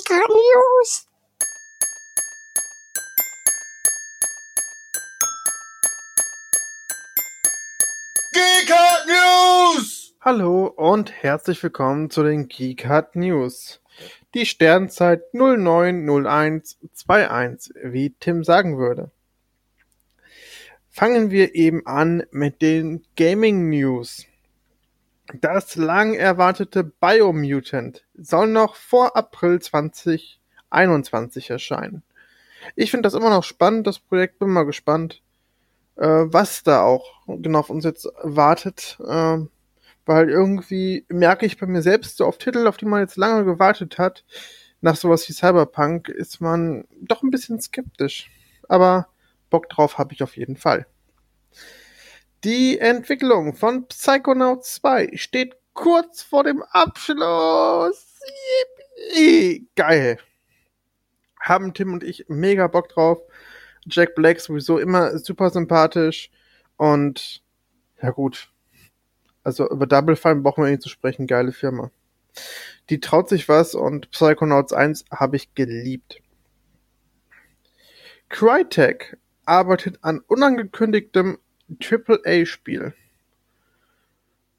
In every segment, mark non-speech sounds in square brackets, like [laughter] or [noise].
Geeker News. Geeker News! Hallo und herzlich willkommen zu den Geekhard News. Die Sternzeit 090121, wie Tim sagen würde. Fangen wir eben an mit den Gaming News. Das lang erwartete Biomutant soll noch vor April 2021 erscheinen. Ich finde das immer noch spannend, das Projekt, bin mal gespannt, äh, was da auch genau auf uns jetzt wartet. Äh, weil irgendwie merke ich bei mir selbst, so auf Titel, auf die man jetzt lange gewartet hat, nach sowas wie Cyberpunk, ist man doch ein bisschen skeptisch. Aber Bock drauf habe ich auf jeden Fall. Die Entwicklung von Psychonauts 2 steht kurz vor dem Abschluss. Yippie. Geil. Haben Tim und ich mega Bock drauf. Jack Black sowieso immer super sympathisch. Und ja gut. Also über Double Fine brauchen wir nicht zu sprechen. Geile Firma. Die traut sich was und Psychonauts 1 habe ich geliebt. Crytek arbeitet an unangekündigtem AAA-Spiel.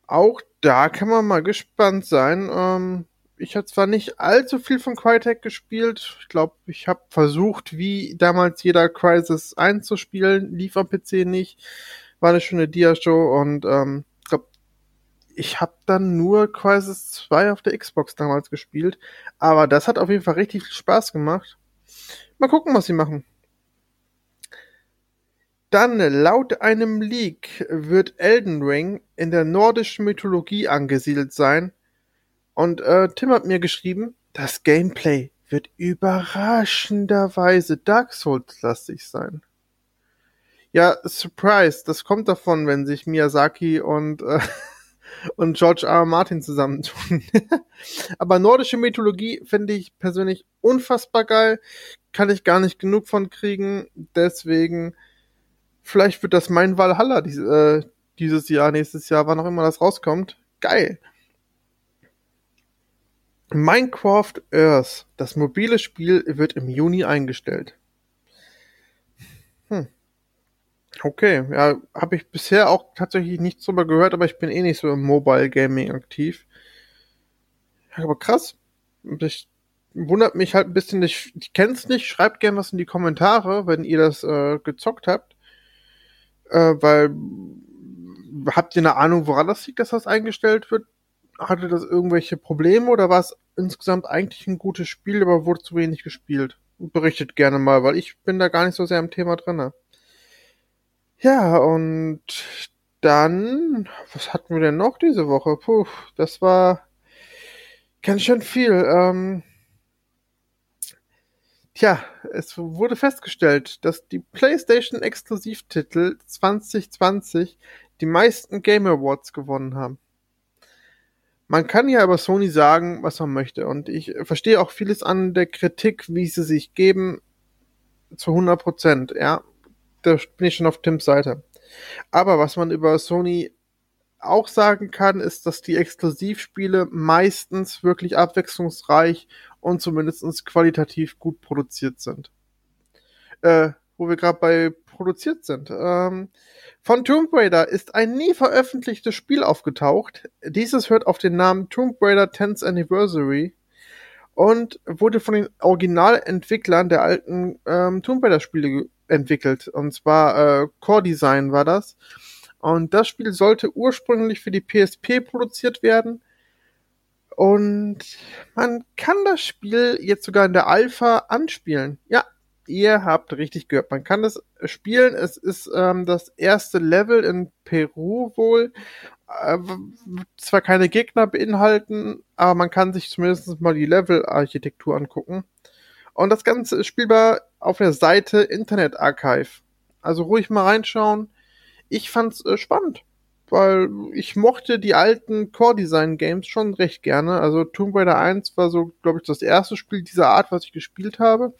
Auch da kann man mal gespannt sein. Ähm, ich habe zwar nicht allzu viel von Crytek gespielt. Ich glaube, ich habe versucht, wie damals jeder Crisis 1 zu spielen. Lief am PC nicht. War eine schöne Dia-Show und ähm, ich glaube, ich habe dann nur Crisis 2 auf der Xbox damals gespielt. Aber das hat auf jeden Fall richtig viel Spaß gemacht. Mal gucken, was sie machen. Dann, laut einem Leak wird Elden Ring in der nordischen Mythologie angesiedelt sein. Und äh, Tim hat mir geschrieben, das Gameplay wird überraschenderweise Dark Souls-lastig sein. Ja, Surprise, das kommt davon, wenn sich Miyazaki und, äh, [laughs] und George R. R. Martin zusammentun. [laughs] Aber nordische Mythologie finde ich persönlich unfassbar geil. Kann ich gar nicht genug von kriegen. Deswegen Vielleicht wird das mein Valhalla dies, äh, dieses Jahr, nächstes Jahr, wann auch immer das rauskommt. Geil. Minecraft Earth, das mobile Spiel, wird im Juni eingestellt. Hm. Okay, ja, habe ich bisher auch tatsächlich nichts drüber gehört, aber ich bin eh nicht so im Mobile Gaming aktiv. Aber krass. Ich wundert mich halt ein bisschen, ich, ich kenn's nicht, schreibt gerne was in die Kommentare, wenn ihr das äh, gezockt habt. Äh, weil, habt ihr eine Ahnung, woran das liegt, dass das eingestellt wird? Hatte das irgendwelche Probleme oder war es insgesamt eigentlich ein gutes Spiel, aber wurde zu wenig gespielt? Berichtet gerne mal, weil ich bin da gar nicht so sehr im Thema drinne. Ja, und dann, was hatten wir denn noch diese Woche? Puh, das war ganz schön viel. Ähm, Tja, es wurde festgestellt, dass die PlayStation Exklusivtitel 2020 die meisten Game Awards gewonnen haben. Man kann ja über Sony sagen, was man möchte. Und ich verstehe auch vieles an der Kritik, wie sie sich geben, zu 100 Prozent. Ja, da bin ich schon auf Tims Seite. Aber was man über Sony auch sagen kann, ist, dass die Exklusivspiele meistens wirklich abwechslungsreich und zumindest qualitativ gut produziert sind. Äh, wo wir gerade bei produziert sind. Ähm, von Tomb Raider ist ein nie veröffentlichtes Spiel aufgetaucht. Dieses hört auf den Namen Tomb Raider 10th Anniversary und wurde von den Originalentwicklern der alten ähm, Tomb Raider Spiele entwickelt. Und zwar äh, Core Design war das. Und das Spiel sollte ursprünglich für die PSP produziert werden. Und man kann das Spiel jetzt sogar in der Alpha anspielen. Ja, ihr habt richtig gehört. Man kann das spielen. Es ist ähm, das erste Level in Peru wohl. Äh, zwar keine Gegner beinhalten, aber man kann sich zumindest mal die Level-Architektur angucken. Und das Ganze ist spielbar auf der Seite Internet Archive. Also ruhig mal reinschauen ich fand's äh, spannend, weil ich mochte die alten Core Design Games schon recht gerne. Also Tomb Raider 1 war so, glaube ich, das erste Spiel dieser Art, was ich gespielt habe.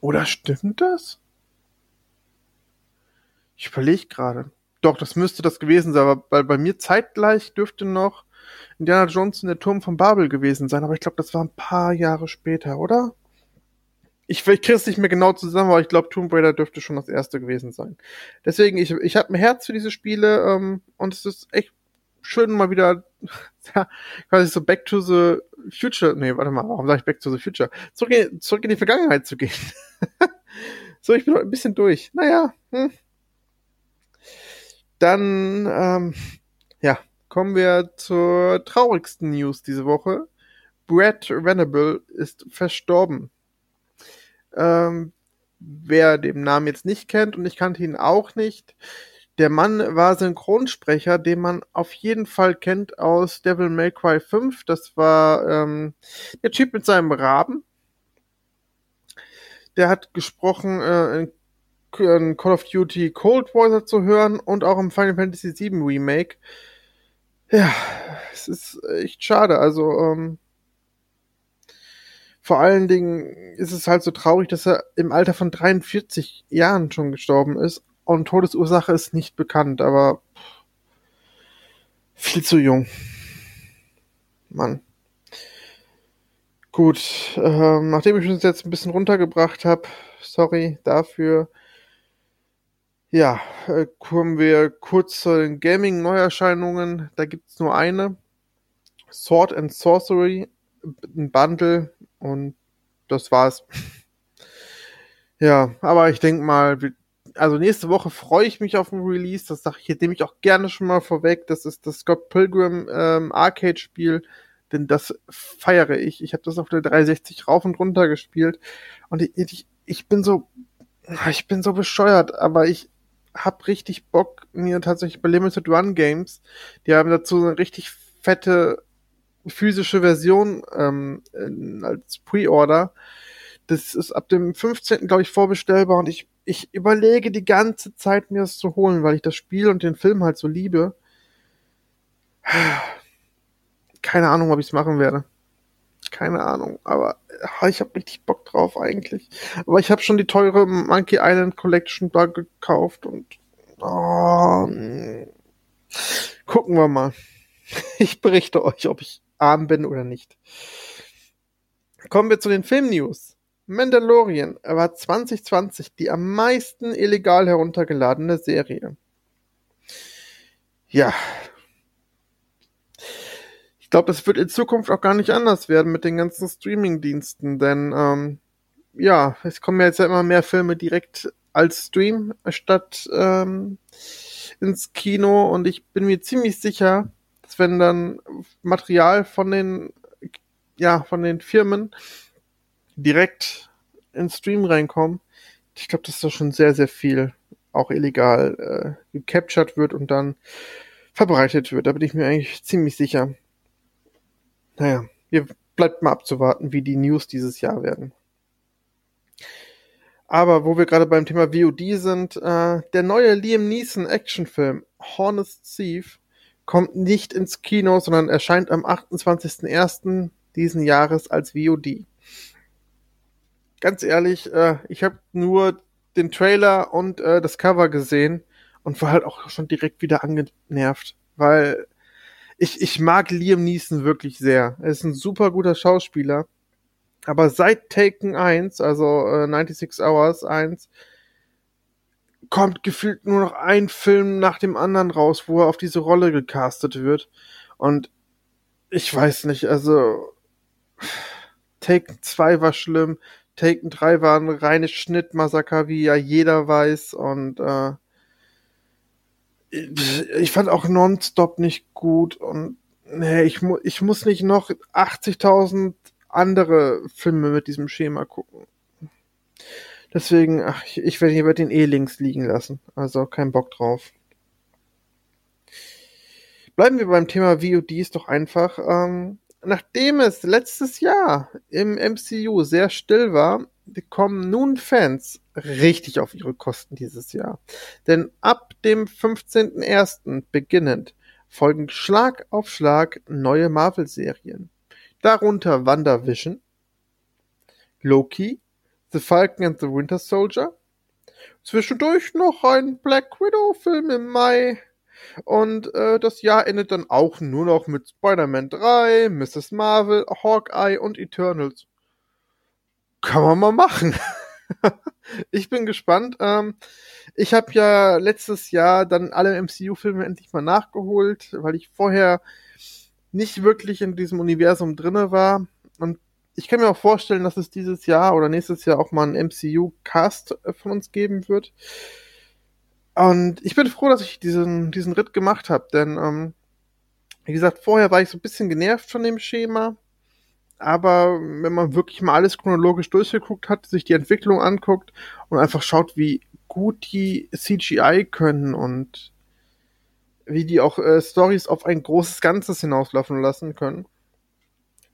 Oder stimmt das? Ich überlege gerade. Doch, das müsste das gewesen sein, weil bei mir zeitgleich dürfte noch Indiana Jones in der Turm von Babel gewesen sein, aber ich glaube, das war ein paar Jahre später, oder? Ich, ich kriege es nicht mehr genau zusammen, aber ich glaube, Tomb Raider dürfte schon das erste gewesen sein. Deswegen, ich, ich habe ein Herz für diese Spiele ähm, und es ist echt schön, mal wieder [laughs] ja, quasi so Back to the Future. Nee, warte mal, warum sage ich Back to the Future? Zurück in, zurück in die Vergangenheit zu gehen. [laughs] so, ich bin heute ein bisschen durch. Naja, hm. Dann, ähm, ja, kommen wir zur traurigsten News diese Woche. Brad Venable ist verstorben. Ähm, wer den Namen jetzt nicht kennt, und ich kannte ihn auch nicht, der Mann war Synchronsprecher, den man auf jeden Fall kennt aus Devil May Cry 5. Das war ähm, der Typ mit seinem Raben. Der hat gesprochen äh, in Call of Duty Cold War zu hören und auch im Final Fantasy VII Remake. Ja, es ist echt schade. Also, ähm, vor allen Dingen ist es halt so traurig, dass er im Alter von 43 Jahren schon gestorben ist und Todesursache ist nicht bekannt, aber viel zu jung. Mann. Gut, ähm, nachdem ich uns jetzt ein bisschen runtergebracht habe, sorry dafür. Ja, äh, kommen wir kurz zu den Gaming-Neuerscheinungen. Da gibt's nur eine. Sword and Sorcery, ein Bundle und das war's. ja, aber ich denke mal, also nächste Woche freue ich mich auf ein Release. Das sage ich jetzt nämlich auch gerne schon mal vorweg. Das ist das Scott Pilgrim ähm, Arcade Spiel, denn das feiere ich. Ich habe das auf der 360 rauf und runter gespielt und ich, ich, ich bin so, ich bin so bescheuert, aber ich habe richtig Bock mir tatsächlich bei Limited Run Games. Die haben dazu eine richtig fette physische Version ähm, als Pre-Order. Das ist ab dem 15. glaube ich vorbestellbar und ich ich überlege die ganze Zeit, mir das zu holen, weil ich das Spiel und den Film halt so liebe. Keine Ahnung, ob ich es machen werde. Keine Ahnung, aber ah, ich habe richtig Bock drauf eigentlich. Aber ich habe schon die teure Monkey Island Collection da gekauft und oh, gucken wir mal. [laughs] Ich berichte euch, ob ich arm bin oder nicht. Kommen wir zu den Film-News. Mandalorian war 2020 die am meisten illegal heruntergeladene Serie. Ja. Ich glaube, das wird in Zukunft auch gar nicht anders werden mit den ganzen Streaming-Diensten, denn ähm, ja, es kommen ja jetzt ja immer mehr Filme direkt als Stream statt ähm, ins Kino und ich bin mir ziemlich sicher, dass wenn dann Material von den ja von den Firmen direkt ins Stream reinkommen, ich glaube, dass da schon sehr, sehr viel auch illegal äh, gecaptured wird und dann verbreitet wird. Da bin ich mir eigentlich ziemlich sicher. Naja, ihr bleibt mal abzuwarten, wie die News dieses Jahr werden. Aber wo wir gerade beim Thema VOD sind, äh, der neue Liam Neeson Actionfilm Honest Thief kommt nicht ins Kino, sondern erscheint am 28.01. diesen Jahres als VOD ganz ehrlich, äh, ich habe nur den Trailer und äh, das Cover gesehen und war halt auch schon direkt wieder angenervt, weil ich, ich mag Liam Neeson wirklich sehr. Er ist ein super guter Schauspieler. Aber seit Taken 1, also äh, 96 Hours 1, kommt gefühlt nur noch ein Film nach dem anderen raus, wo er auf diese Rolle gecastet wird. Und ich weiß nicht, also Taken 2 war schlimm, Taken 3 war ein reines Schnittmassaker, wie ja jeder weiß. Und äh, ich fand auch Nonstop nicht gut. Und nee, ich, mu ich muss nicht noch 80.000 andere Filme mit diesem Schema gucken. Deswegen, ach, ich, ich werde hier den eh links liegen lassen. Also kein Bock drauf. Bleiben wir beim Thema VODs doch einfach. Ähm, nachdem es letztes Jahr im MCU sehr still war, bekommen nun Fans richtig auf ihre Kosten dieses Jahr. Denn ab dem 15.01. beginnend folgen Schlag auf Schlag neue Marvel-Serien. Darunter WandaVision, Loki, The Falcon and the Winter Soldier, zwischendurch noch ein Black Widow-Film im Mai, Und äh, das Jahr endet dann auch nur noch mit Spider-Man 3, Mrs. Marvel, Hawkeye und Eternals. Kann man mal machen. [laughs] ich bin gespannt. Ähm, ich habe ja letztes Jahr dann alle MCU-Filme endlich mal nachgeholt, weil ich vorher nicht wirklich in diesem Universum drinne war. Und ich kann mir auch vorstellen, dass es dieses Jahr oder nächstes Jahr auch mal einen MCU-Cast von uns geben wird. Und ich bin froh, dass ich diesen, diesen Ritt gemacht habe, denn ähm, wie gesagt, vorher war ich so ein bisschen genervt von dem Schema. Aber wenn man wirklich mal alles chronologisch durchgeguckt hat, sich die Entwicklung anguckt und einfach schaut, wie gut die CGI können und wie die auch äh, Stories auf ein großes Ganzes hinauslaufen lassen können,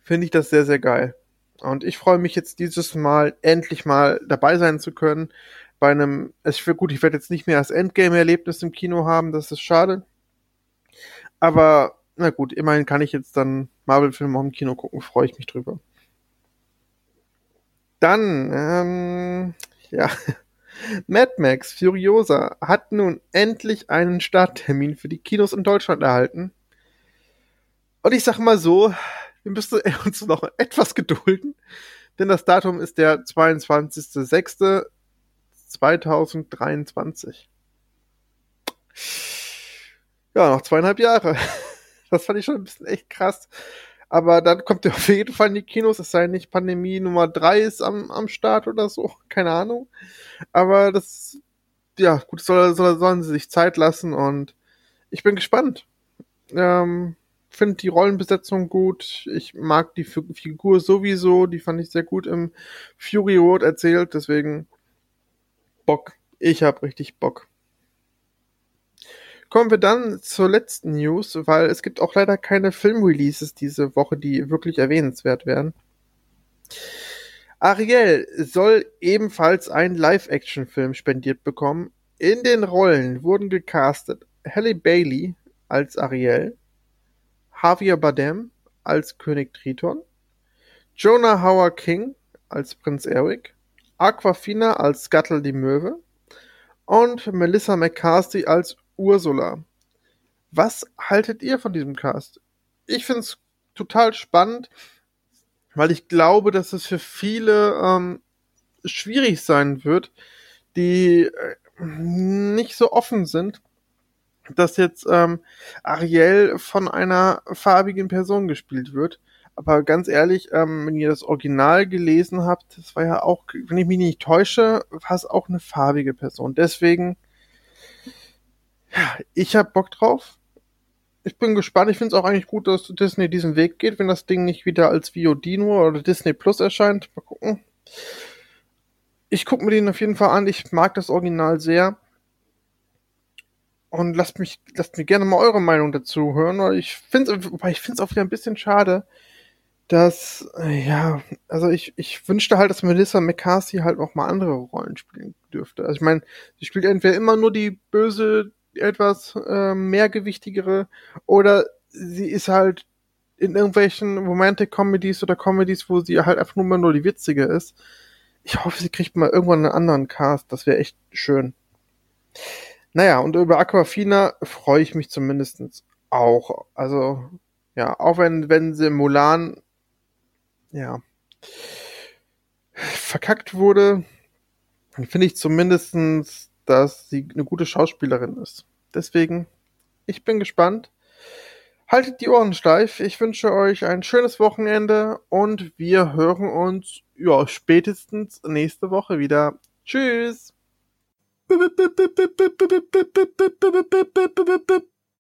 finde ich das sehr, sehr geil. Und ich freue mich jetzt dieses Mal endlich mal dabei sein zu können, bei einem, es wird gut, ich werde jetzt nicht mehr das Endgame-Erlebnis im Kino haben, das ist schade. Aber, na gut, immerhin kann ich jetzt dann Marvel-Filme auch im Kino gucken, freue ich mich drüber. Dann, ähm, ja, [laughs] Mad Max Furiosa hat nun endlich einen Starttermin für die Kinos in Deutschland erhalten. Und ich sag mal so, wir müssen [laughs] uns noch etwas gedulden, denn das Datum ist der 22.06. 2023. Ja, noch zweieinhalb Jahre. [laughs] Das fand ich schon ein bisschen echt krass. Aber dann kommt er auf jeden Fall in die Kinos, es sei nicht Pandemie Nummer drei ist am, am Start oder so, [laughs] keine Ahnung. Aber das, ja, gut, soll, soll, sollen sie sich Zeit lassen und ich bin gespannt. Ähm, finde die Rollenbesetzung gut. Ich mag die Figur sowieso, die fand ich sehr gut im Fury Road erzählt, deswegen Bock. Ich hab richtig Bock. Kommen wir dann zur letzten News, weil es gibt auch leider keine Filmreleases diese Woche, die wirklich erwähnenswert wären. Ariel soll ebenfalls einen Live-Action-Film spendiert bekommen. In den Rollen wurden gecastet Halle Bailey als Ariel, Javier Bardem als König Triton, Jonah Howard King als Prinz Eric, Aquafina als Scuttle die Möwe und Melissa McCarthy als Ursula. Was haltet ihr von diesem Cast? Ich finde es total spannend, weil ich glaube, dass es für viele ähm, schwierig sein wird, die äh, nicht so offen sind, dass jetzt ähm, Ariel von einer farbigen Person gespielt wird. Aber ganz ehrlich, ähm, wenn ihr das Original gelesen habt, das war ja auch, wenn ich mich nicht täusche, war es auch eine farbige Person. Deswegen, ja, ich hab Bock drauf. Ich bin gespannt. Ich finde es auch eigentlich gut, dass Disney diesen Weg geht, wenn das Ding nicht wieder als nur oder Disney Plus erscheint. Mal gucken. Ich gucke mir den auf jeden Fall an. Ich mag das Original sehr. Und lasst mich, lasst mir gerne mal eure Meinung dazu hören. Ich finde es, ich finde es auch wieder ein bisschen schade, dass, ja, also ich, ich wünschte halt, dass Melissa McCarthy halt auch mal andere Rollen spielen dürfte. Also ich meine, sie spielt entweder immer nur die böse, etwas äh, mehrgewichtigere oder sie ist halt in irgendwelchen Romantic Comedies oder Comedies, wo sie halt einfach nur, nur die witzige ist. Ich hoffe, sie kriegt mal irgendwann einen anderen Cast. Das wäre echt schön. Naja, und über Aquafina freue ich mich zumindest auch. Also, ja, auch wenn, wenn sie Mulan ja, verkackt wurde, finde ich zumindestens, dass sie eine gute Schauspielerin ist. Deswegen, ich bin gespannt. Haltet die Ohren steif. Ich wünsche euch ein schönes Wochenende und wir hören uns ja spätestens nächste Woche wieder. Tschüss. ペペペペペペペペペペ